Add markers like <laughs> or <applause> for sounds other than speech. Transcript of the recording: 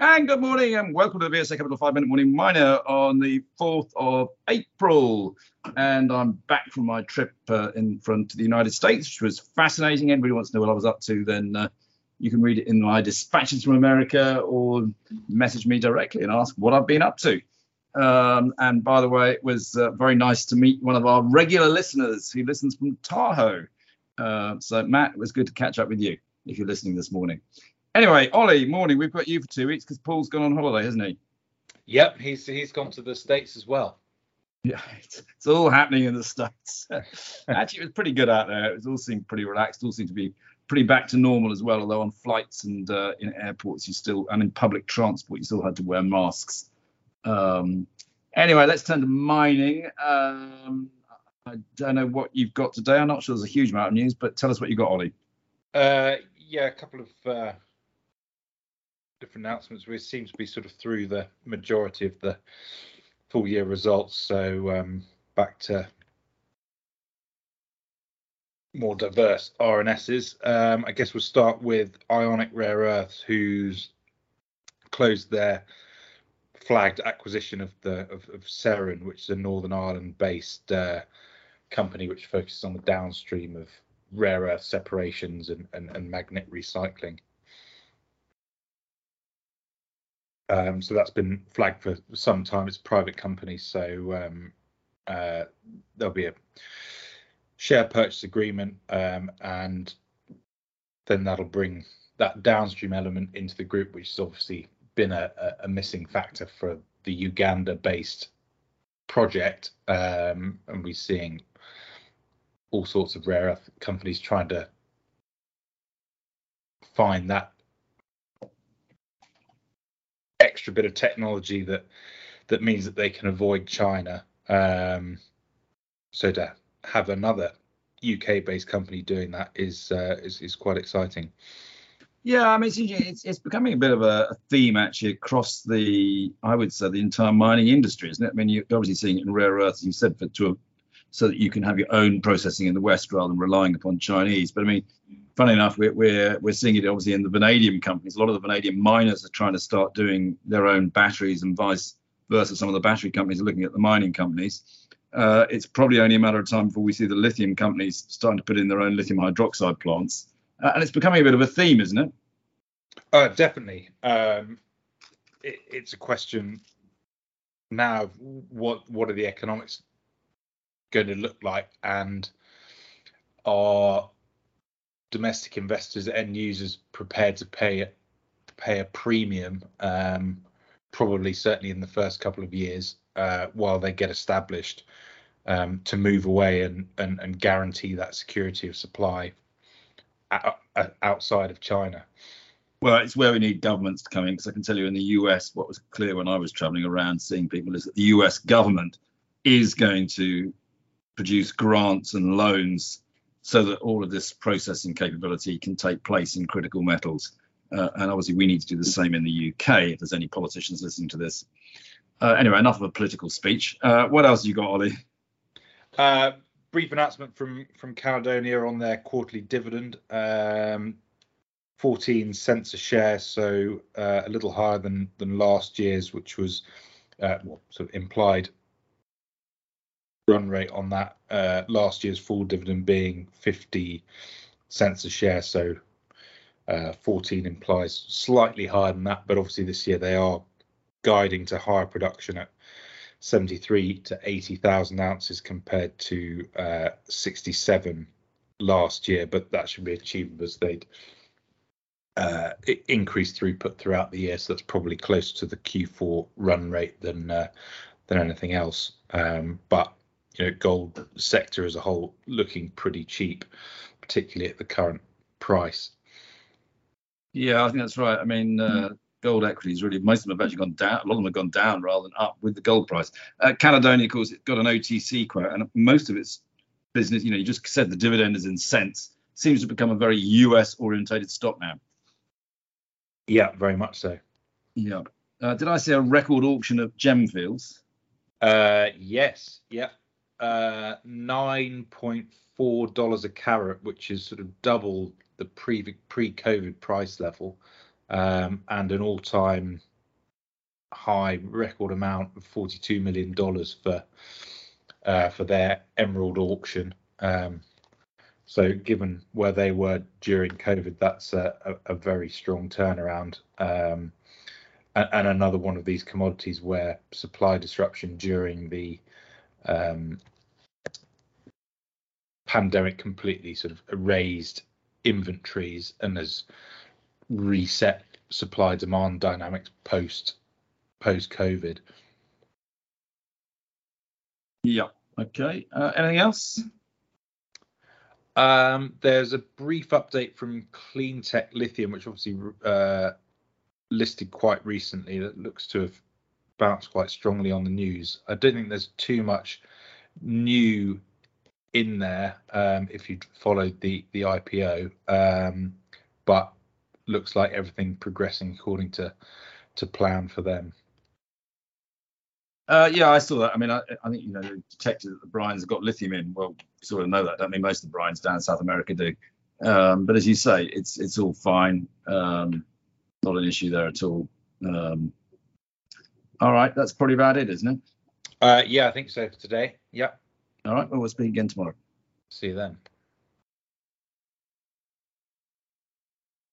And good morning and welcome to the VSA Capital 5 Minute Morning Miner on the 4th of April. And I'm back from my trip uh, in front of the United States, which was fascinating. Anybody wants to know what I was up to, then uh, you can read it in my dispatches from America or message me directly and ask what I've been up to. Um, and by the way, it was uh, very nice to meet one of our regular listeners who listens from Tahoe. Uh, so, Matt, it was good to catch up with you if you're listening this morning. Anyway, Ollie, morning. We've got you for two weeks because Paul's gone on holiday, hasn't he? Yep, he's he's gone to the states as well. Yeah, it's, it's all happening in the states. <laughs> Actually, it was pretty good out there. It was all seemed pretty relaxed. All seemed to be pretty back to normal as well. Although on flights and uh, in airports, you still and in public transport, you still had to wear masks. Um, anyway, let's turn to mining. Um, I don't know what you've got today. I'm not sure there's a huge amount of news, but tell us what you got, Ollie. Uh, yeah, a couple of uh, different announcements. We seem to be sort of through the majority of the full year results. So um, back to more diverse RNSs. Um, I guess we'll start with Ionic Rare Earths, who's closed their flagged acquisition of the of, of Seren, which is a Northern Ireland-based uh, company which focuses on the downstream of rare earth separations and, and, and magnet recycling. Um, so that's been flagged for some time. It's a private company, so um, uh, there'll be a share purchase agreement, um, and then that'll bring that downstream element into the group, which has obviously been a, a, missing factor for the Uganda-based project, um, and we're seeing all sorts of rare earth companies trying to find that extra bit of technology that that means that they can avoid China. Um, so to have another UK-based company doing that is uh, is, is quite exciting. Yeah, I mean, it's, it's, it's becoming a bit of a theme actually across the, I would say, the entire mining industry, isn't it? I mean, you're obviously seeing it in rare earths, you said, for to a, so that you can have your own processing in the West rather than relying upon Chinese. But I mean, funny enough, we're, we're, we're seeing it obviously in the vanadium companies. A lot of the vanadium miners are trying to start doing their own batteries and vice versa. Some of the battery companies are looking at the mining companies. Uh, it's probably only a matter of time before we see the lithium companies starting to put in their own lithium hydroxide plants. Uh, and it's becoming a bit of a theme, isn't it? Uh, definitely. Um, it, it's a question now. What what are the economics going to look like, and are domestic investors, end users, prepared to pay pay a premium? Um, probably, certainly in the first couple of years, uh, while they get established, um, to move away and, and and guarantee that security of supply outside of China. Well, it's where we need governments to come in because I can tell you in the US, what was clear when I was traveling around seeing people is that the US government is going to produce grants and loans so that all of this processing capability can take place in critical metals. Uh, and obviously, we need to do the same in the UK if there's any politicians listening to this. Uh, anyway, enough of a political speech. Uh, what else you got, Ollie? Uh, brief announcement from from Caledonia on their quarterly dividend. Um, 14 cents a share, so uh, a little higher than than last year's, which was uh, well, sort of implied run rate on that. Uh, last year's full dividend being 50 cents a share, so uh, 14 implies slightly higher than that. But obviously this year they are guiding to higher production at 73 to 80,000 ounces compared to uh, 67 last year. But that should be achievable as they'd uh, increased throughput throughout the year, so that's probably closer to the Q4 run rate than uh, than anything else. Um, but you know, gold sector as a whole looking pretty cheap, particularly at the current price. Yeah, I think that's right. I mean, uh, gold equities really most of them have actually gone down. A lot of them have gone down rather than up with the gold price. Uh, Caledonia, of course, it's got an OTC quote, and most of its business, you know, you just said the dividend is in cents, seems to become a very US orientated stock now. Yeah, very much so. Yeah. Uh, did I see a record auction of Gemfields? Uh, yes. Yeah. Uh, nine point four dollars a carat, which is sort of double the pre pre COVID price level. um, and an all-time high record amount of 42 million dollars for uh, for their emerald auction. Um, so, given where they were during COVID, that's a, a, a very strong turnaround. Um, and, and, another one of these commodities where supply disruption during the um, pandemic completely sort of erased inventories and has reset supply demand dynamics post post COVID. Yeah. Okay. Uh, anything else? Um, there's a brief update from Cleantech Lithium, which obviously uh, listed quite recently, that looks to have bounced quite strongly on the news. I don't think there's too much new in there um, if you followed the the IPO, um, but looks like everything progressing according to to plan for them. Uh, yeah, I saw that. I mean, I, I think you know the detected that the brines have got lithium in. Well, sort of know that. I mean, most of the brines down South America do. Um, but as you say, it's it's all fine. Um, not an issue there at all. Um, all right, that's probably about it, isn't it? Uh, yeah, I think so for today. Yeah. All right. Well, we'll speak again tomorrow. See you then.